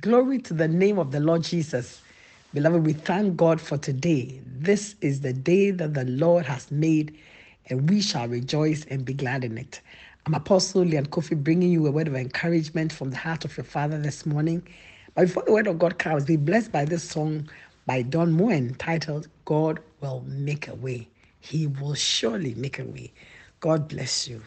Glory to the name of the Lord Jesus. Beloved, we thank God for today. This is the day that the Lord has made, and we shall rejoice and be glad in it. I'm Apostle Leon Kofi bringing you a word of encouragement from the heart of your Father this morning. But before the word of God comes, be blessed by this song by Don Moen titled God Will Make a Way. He will surely make a way. God bless you.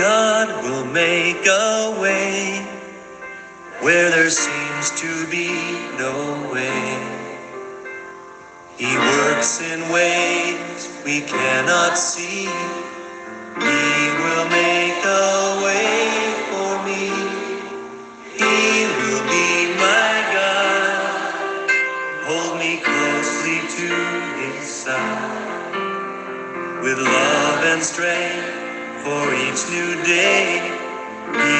God will make a way where there seems to be no way. He works in ways we cannot see. He will make a way for me. He will be my God. Hold me closely to his side. With love and strength for each new day.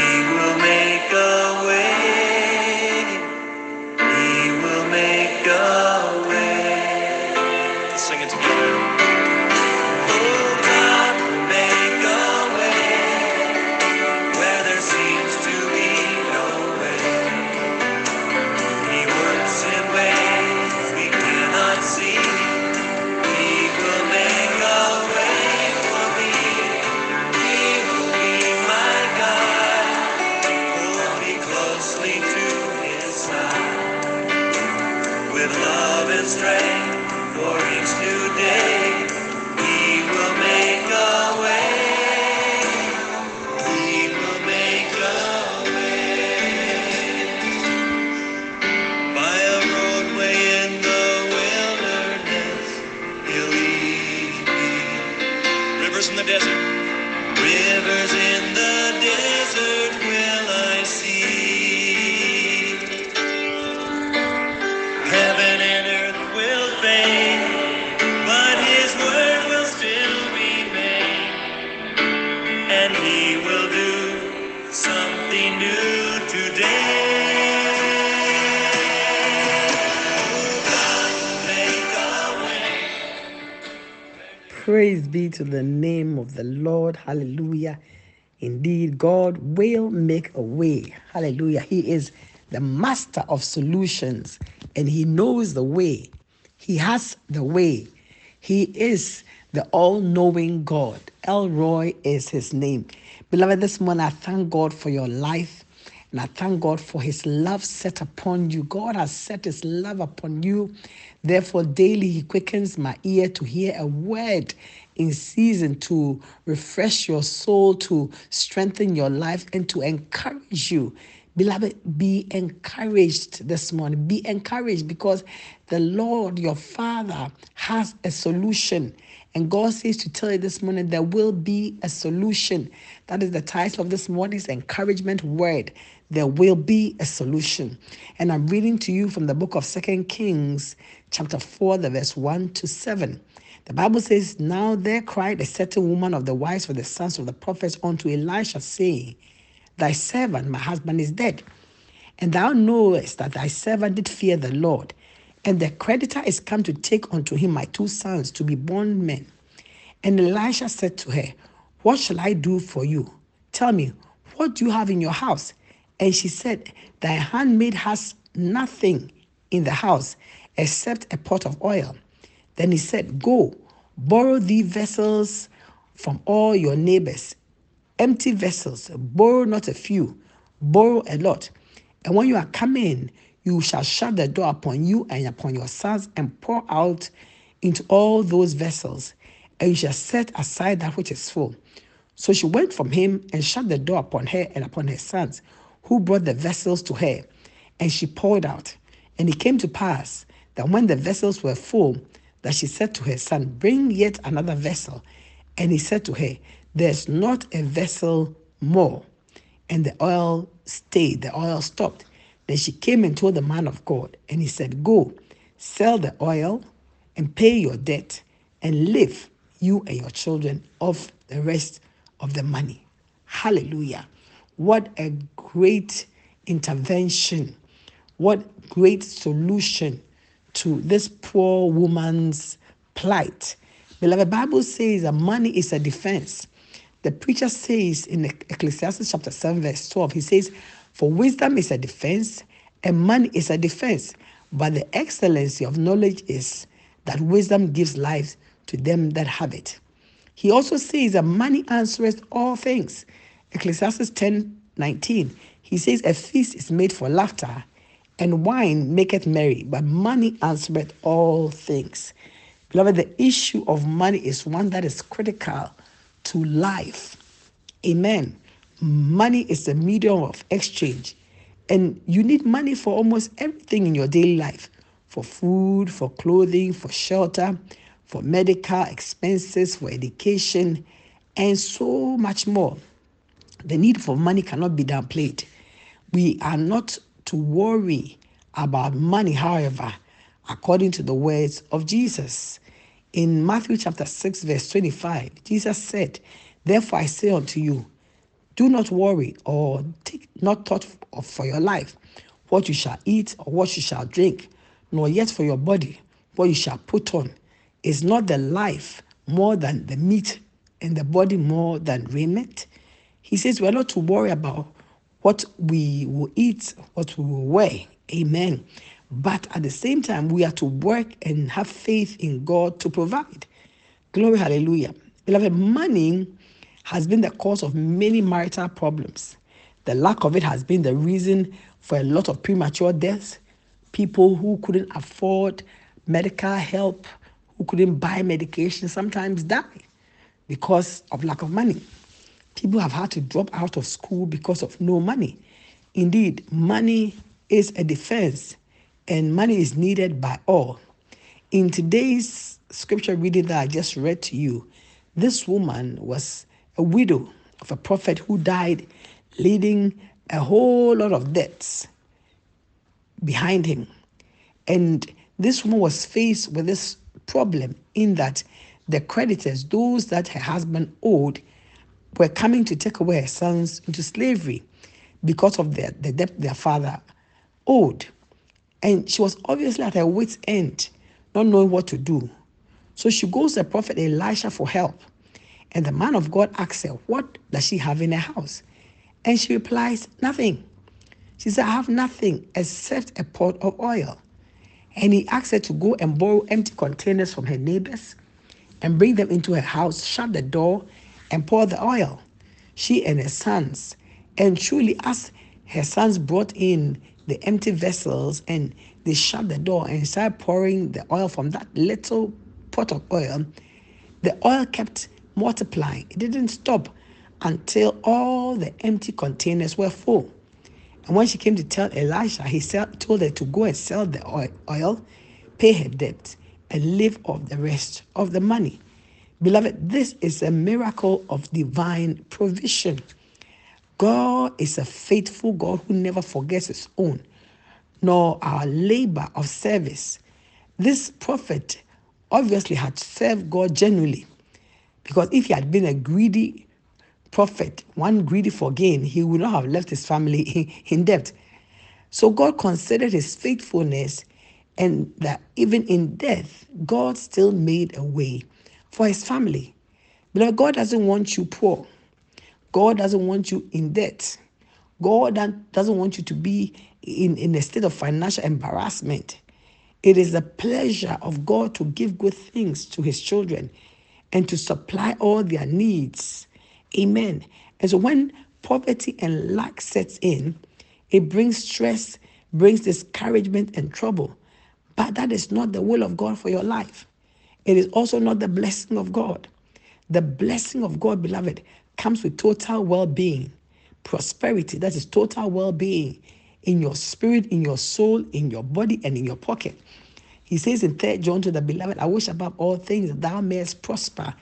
Praise be to the name of the Lord. Hallelujah. Indeed, God will make a way. Hallelujah. He is the master of solutions and he knows the way. He has the way. He is the all knowing God. El Roi is his name. Beloved, this morning I thank God for your life. And I thank God for his love set upon you. God has set his love upon you. Therefore, daily he quickens my ear to hear a word in season to refresh your soul, to strengthen your life, and to encourage you. Beloved, be encouraged this morning. Be encouraged because the Lord, your Father, has a solution. And God says to tell you this morning, there will be a solution. That is the title of this morning's encouragement word. There will be a solution. And I'm reading to you from the book of Second Kings, chapter 4, the verse 1 to 7. The Bible says, Now there cried a certain woman of the wives of the sons of the prophets unto Elisha, saying, Thy servant, my husband, is dead. And thou knowest that thy servant did fear the Lord. And the creditor is come to take unto him my two sons to be bondmen. And Elisha said to her, What shall I do for you? Tell me, what do you have in your house? And she said, Thy handmaid has nothing in the house except a pot of oil. Then he said, Go, borrow thee vessels from all your neighbors empty vessels, borrow not a few, borrow a lot. And when you are coming, you shall shut the door upon you and upon your sons and pour out into all those vessels, and you shall set aside that which is full. So she went from him and shut the door upon her and upon her sons, who brought the vessels to her, and she poured out. And it came to pass that when the vessels were full, that she said to her son, Bring yet another vessel. And he said to her, There's not a vessel more. And the oil stayed, the oil stopped. Then she came and told the man of God, and he said, Go, sell the oil and pay your debt, and live, you and your children, off the rest of the money. Hallelujah. What a great intervention. What great solution to this poor woman's plight. Beloved, Bible says that money is a defense. The preacher says in Ecclesiastes chapter 7, verse 12, he says, For wisdom is a defense, and money is a defense. But the excellency of knowledge is that wisdom gives life to them that have it. He also says that money answereth all things. Ecclesiastes 10 19. He says, A feast is made for laughter, and wine maketh merry, but money answereth all things. Beloved, the issue of money is one that is critical to life. Amen. Money is the medium of exchange, and you need money for almost everything in your daily life for food, for clothing, for shelter, for medical expenses, for education, and so much more. The need for money cannot be downplayed. We are not to worry about money, however, according to the words of Jesus. In Matthew chapter 6, verse 25, Jesus said, Therefore I say unto you, do not worry or take not thought for your life, what you shall eat or what you shall drink, nor yet for your body, what you shall put on. Is not the life more than the meat, and the body more than raiment? He says we are not to worry about what we will eat, what we will wear. Amen. But at the same time, we are to work and have faith in God to provide. Glory, hallelujah. Beloved, money has been the cause of many marital problems. The lack of it has been the reason for a lot of premature deaths. People who couldn't afford medical help, who couldn't buy medication, sometimes die because of lack of money. People have had to drop out of school because of no money. Indeed, money is a defense and money is needed by all. In today's scripture reading that I just read to you, this woman was a widow of a prophet who died, leaving a whole lot of debts behind him. And this woman was faced with this problem in that the creditors, those that her husband owed, were coming to take away her sons into slavery because of the, the debt their father owed. And she was obviously at her wits' end, not knowing what to do. So she goes to the prophet Elisha for help. And the man of God asks her, What does she have in her house? And she replies, Nothing. She said, I have nothing except a pot of oil. And he asks her to go and borrow empty containers from her neighbors and bring them into her house, shut the door, and pour the oil. She and her sons. And truly, as her sons brought in the empty vessels and they shut the door and started pouring the oil from that little pot of oil, the oil kept multiplying. It didn't stop until all the empty containers were full. And when she came to tell Elisha, he told her to go and sell the oil, pay her debt, and live off the rest of the money. Beloved, this is a miracle of divine provision. God is a faithful God who never forgets his own, nor our labor of service. This prophet obviously had served God genuinely, because if he had been a greedy prophet, one greedy for gain, he would not have left his family in debt. So God considered his faithfulness, and that even in death, God still made a way for his family. Beloved, God doesn't want you poor. God doesn't want you in debt. God doesn't want you to be in, in a state of financial embarrassment. It is the pleasure of God to give good things to his children and to supply all their needs. Amen. And so when poverty and lack sets in, it brings stress, brings discouragement and trouble. But that is not the will of God for your life. It is also not the blessing of God. The blessing of God, beloved, comes with total well being, prosperity. That is total well being in your spirit, in your soul, in your body, and in your pocket. He says in 3 John to the beloved, I wish above all things that thou mayest prosper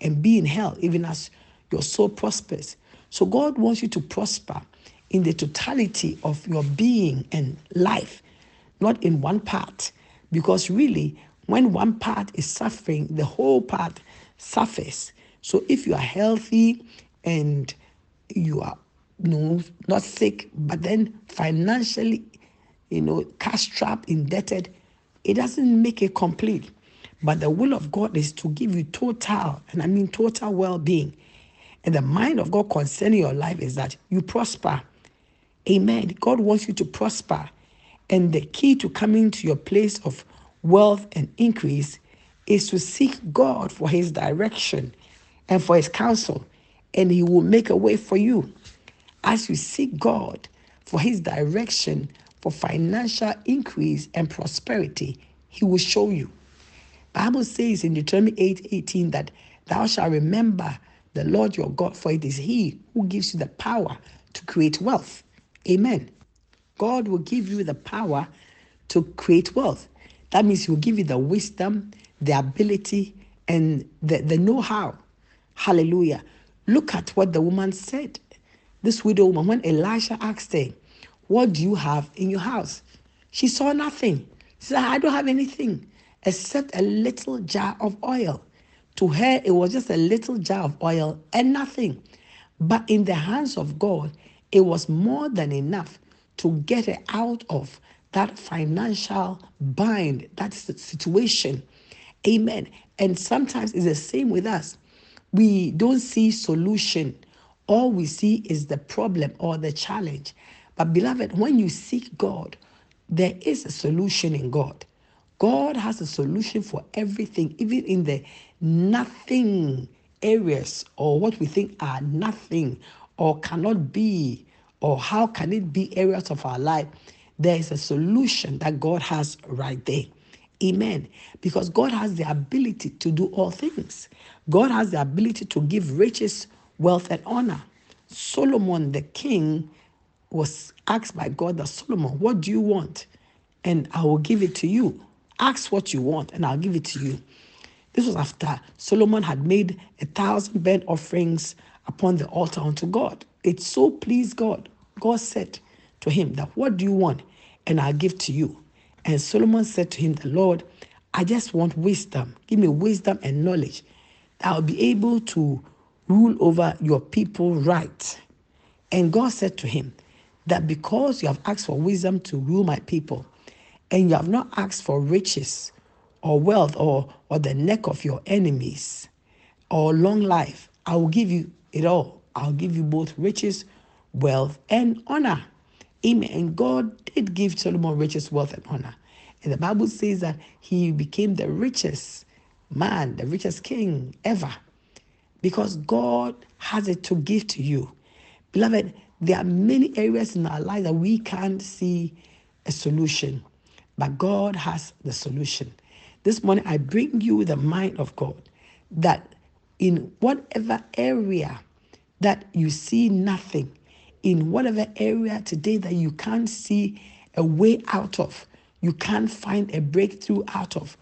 and be in health, even as your soul prospers. So God wants you to prosper in the totality of your being and life, not in one part. Because really, when one part is suffering, the whole part suffers. So if you are healthy and you are you know, not sick, but then financially, you know, cash strapped, indebted, it doesn't make it complete. But the will of God is to give you total, and I mean total well being. And the mind of God concerning your life is that you prosper. Amen. God wants you to prosper. And the key to coming to your place of wealth and increase is to seek God for his direction and for his counsel, and he will make a way for you. As you seek God for his direction for financial increase and prosperity, he will show you. Bible says in Deuteronomy 8 18 that thou shalt remember the Lord your God, for it is he who gives you the power to create wealth. Amen. God will give you the power to create wealth. That means He will give you the wisdom, the ability, and the, the know how. Hallelujah. Look at what the woman said. This widow woman, when Elisha asked her, What do you have in your house? She saw nothing. She said, I don't have anything except a little jar of oil. To her, it was just a little jar of oil and nothing. But in the hands of God, it was more than enough to get her out of that financial bind, that situation. Amen. And sometimes it's the same with us. We don't see solution. All we see is the problem or the challenge. But beloved, when you seek God, there is a solution in God. God has a solution for everything, even in the nothing areas or what we think are nothing or cannot be or how can it be areas of our life. There is a solution that God has right there. Amen. Because God has the ability to do all things. God has the ability to give riches, wealth, and honor. Solomon, the king, was asked by God that Solomon, what do you want? And I will give it to you. Ask what you want, and I'll give it to you. This was after Solomon had made a thousand burnt offerings upon the altar unto God. It so pleased God. God said to him that, What do you want? And I'll give to you. And Solomon said to him, The Lord, I just want wisdom. Give me wisdom and knowledge. that I'll be able to rule over your people right. And God said to him that because you have asked for wisdom to rule my people, and you have not asked for riches or wealth or, or the neck of your enemies or long life, I will give you it all. I'll give you both riches, wealth, and honor. Amen. And God did give Solomon riches, wealth, and honor. And the Bible says that he became the richest man, the richest king ever, because God has it to give to you. Beloved, there are many areas in our life that we can't see a solution, but God has the solution. This morning, I bring you the mind of God that in whatever area that you see nothing, in whatever area today that you can't see a way out of, you can't find a breakthrough out of,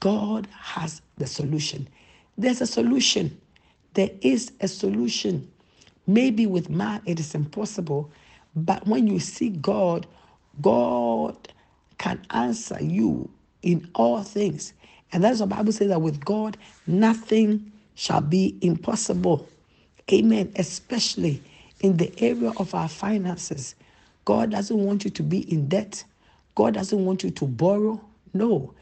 God has the solution. There's a solution. There is a solution. Maybe with man it is impossible, but when you see God, God can answer you in all things. And that's what the Bible says that with God, nothing shall be impossible. Amen. Especially in the area of our finances. God doesn't want you to be in debt. God doesn't want you to borrow. No.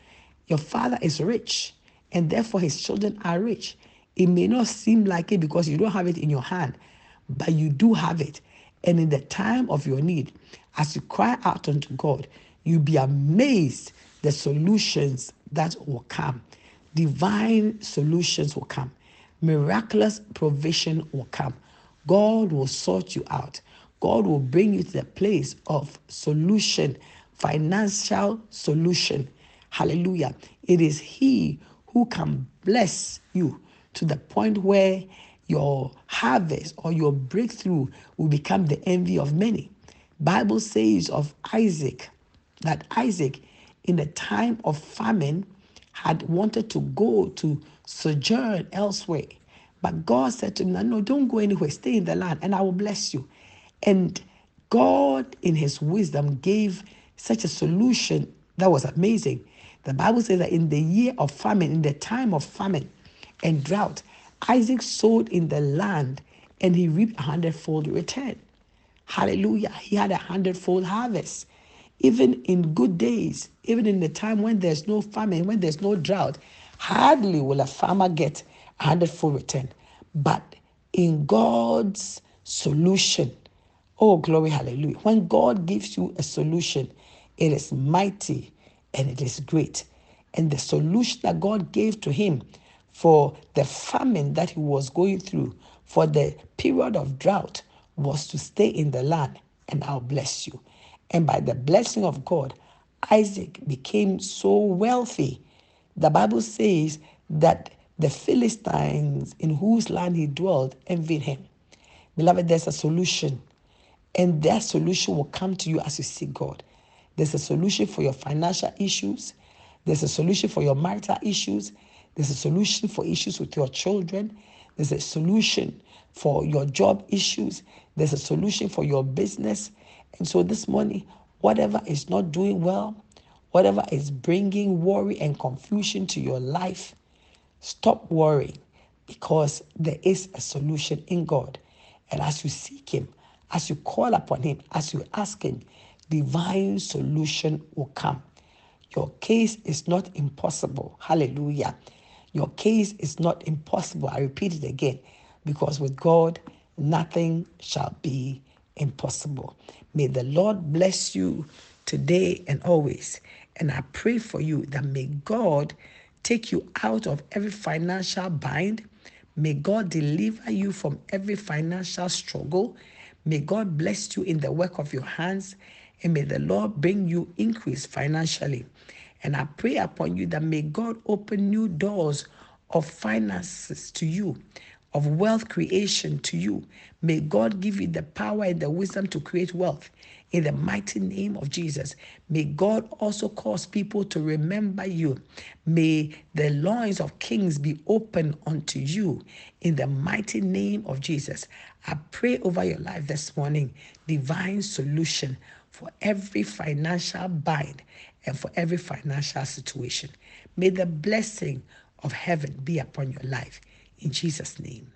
Your father is rich, and therefore his children are rich. It may not seem like it because you don't have it in your hand, but you do have it. And in the time of your need, as you cry out unto God, you'll be amazed the solutions that will come. Divine solutions will come. Miraculous provision will come. God will sort you out. God will bring you to the place of solution, financial solution. Hallelujah. It is He who can bless you to the point where your harvest or your breakthrough will become the envy of many. Bible says of Isaac that Isaac in the time of famine had wanted to go to sojourn elsewhere. But God said to him, No, don't go anywhere, stay in the land, and I will bless you. And God, in his wisdom, gave such a solution that was amazing. The Bible says that in the year of famine, in the time of famine and drought, Isaac sowed in the land and he reaped a hundredfold return. Hallelujah. He had a hundredfold harvest. Even in good days, even in the time when there's no famine, when there's no drought, hardly will a farmer get a hundredfold return. But in God's solution, oh, glory, hallelujah. When God gives you a solution, it is mighty and it is great. And the solution that God gave to him for the famine that he was going through, for the period of drought, was to stay in the land and I'll bless you. And by the blessing of God, Isaac became so wealthy. The Bible says that the Philistines in whose land he dwelt envied him. Beloved, there's a solution. And that solution will come to you as you seek God. There's a solution for your financial issues. There's a solution for your marital issues. There's a solution for issues with your children. There's a solution for your job issues. There's a solution for your business. And so this morning, whatever is not doing well, whatever is bringing worry and confusion to your life, stop worrying because there is a solution in God. And as you seek Him, as you call upon Him, as you ask Him, divine solution will come. Your case is not impossible. Hallelujah. Your case is not impossible. I repeat it again because with God, nothing shall be impossible. May the Lord bless you today and always. And I pray for you that may God take you out of every financial bind. May God deliver you from every financial struggle. May God bless you in the work of your hands. And may the Lord bring you increase financially. And I pray upon you that may God open new doors of finances to you, of wealth creation to you. May God give you the power and the wisdom to create wealth. In the mighty name of Jesus, may God also cause people to remember you. May the loins of kings be open unto you. In the mighty name of Jesus, I pray over your life this morning divine solution for every financial bind and for every financial situation. May the blessing of heaven be upon your life. In Jesus' name,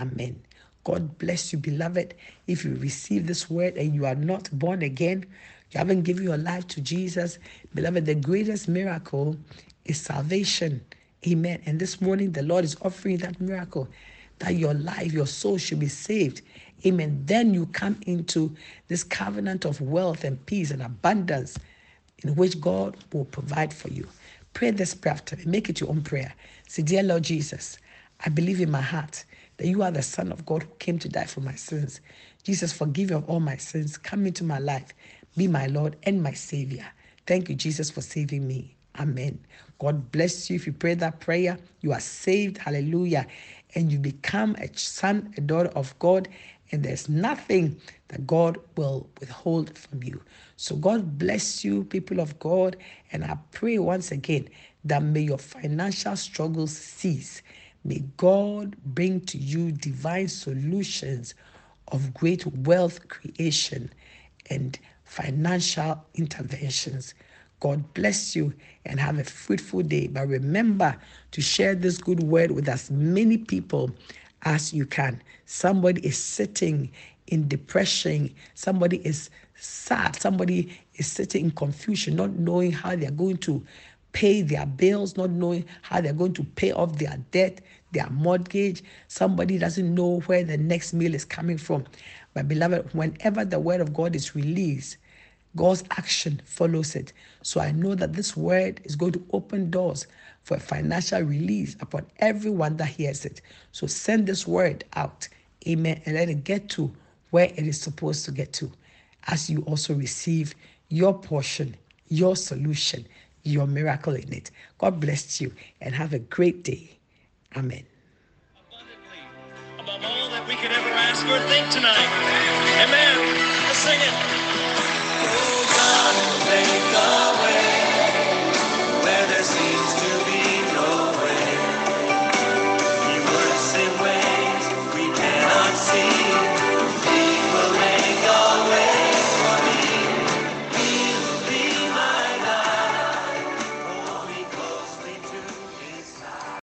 amen. God bless you, beloved. If you receive this word and you are not born again, you haven't given your life to Jesus, beloved, the greatest miracle is salvation. Amen. And this morning, the Lord is offering that miracle that your life, your soul should be saved. Amen. Then you come into this covenant of wealth and peace and abundance in which God will provide for you. Pray this prayer after me. Make it your own prayer. Say, Dear Lord Jesus, I believe in my heart that you are the Son of God who came to die for my sins. Jesus, forgive me of all my sins. Come into my life. Be my Lord and my Savior. Thank you, Jesus, for saving me. Amen. God bless you. If you pray that prayer, you are saved. Hallelujah. And you become a son, a daughter of God. And there's nothing that God will withhold from you. So God bless you, people of God. And I pray once again that may your financial struggles cease. May God bring to you divine solutions of great wealth creation and financial interventions. God bless you and have a fruitful day. But remember to share this good word with as many people as you can. Somebody is sitting in depression, somebody is sad, somebody is sitting in confusion, not knowing how they're going to pay their bills, not knowing how they're going to pay off their debt, their mortgage. Somebody doesn't know where the next meal is coming from. My beloved, whenever the word of God is released, God's action follows it. So I know that this word is going to open doors for a financial release upon everyone that hears it. So send this word out. Amen. And let it get to where it is supposed to get to as you also receive your portion, your solution, your miracle in it. God bless you and have a great day. Amen. abundantly above all that we could ever ask or think tonight. Amen. Let's sing it. Make a way.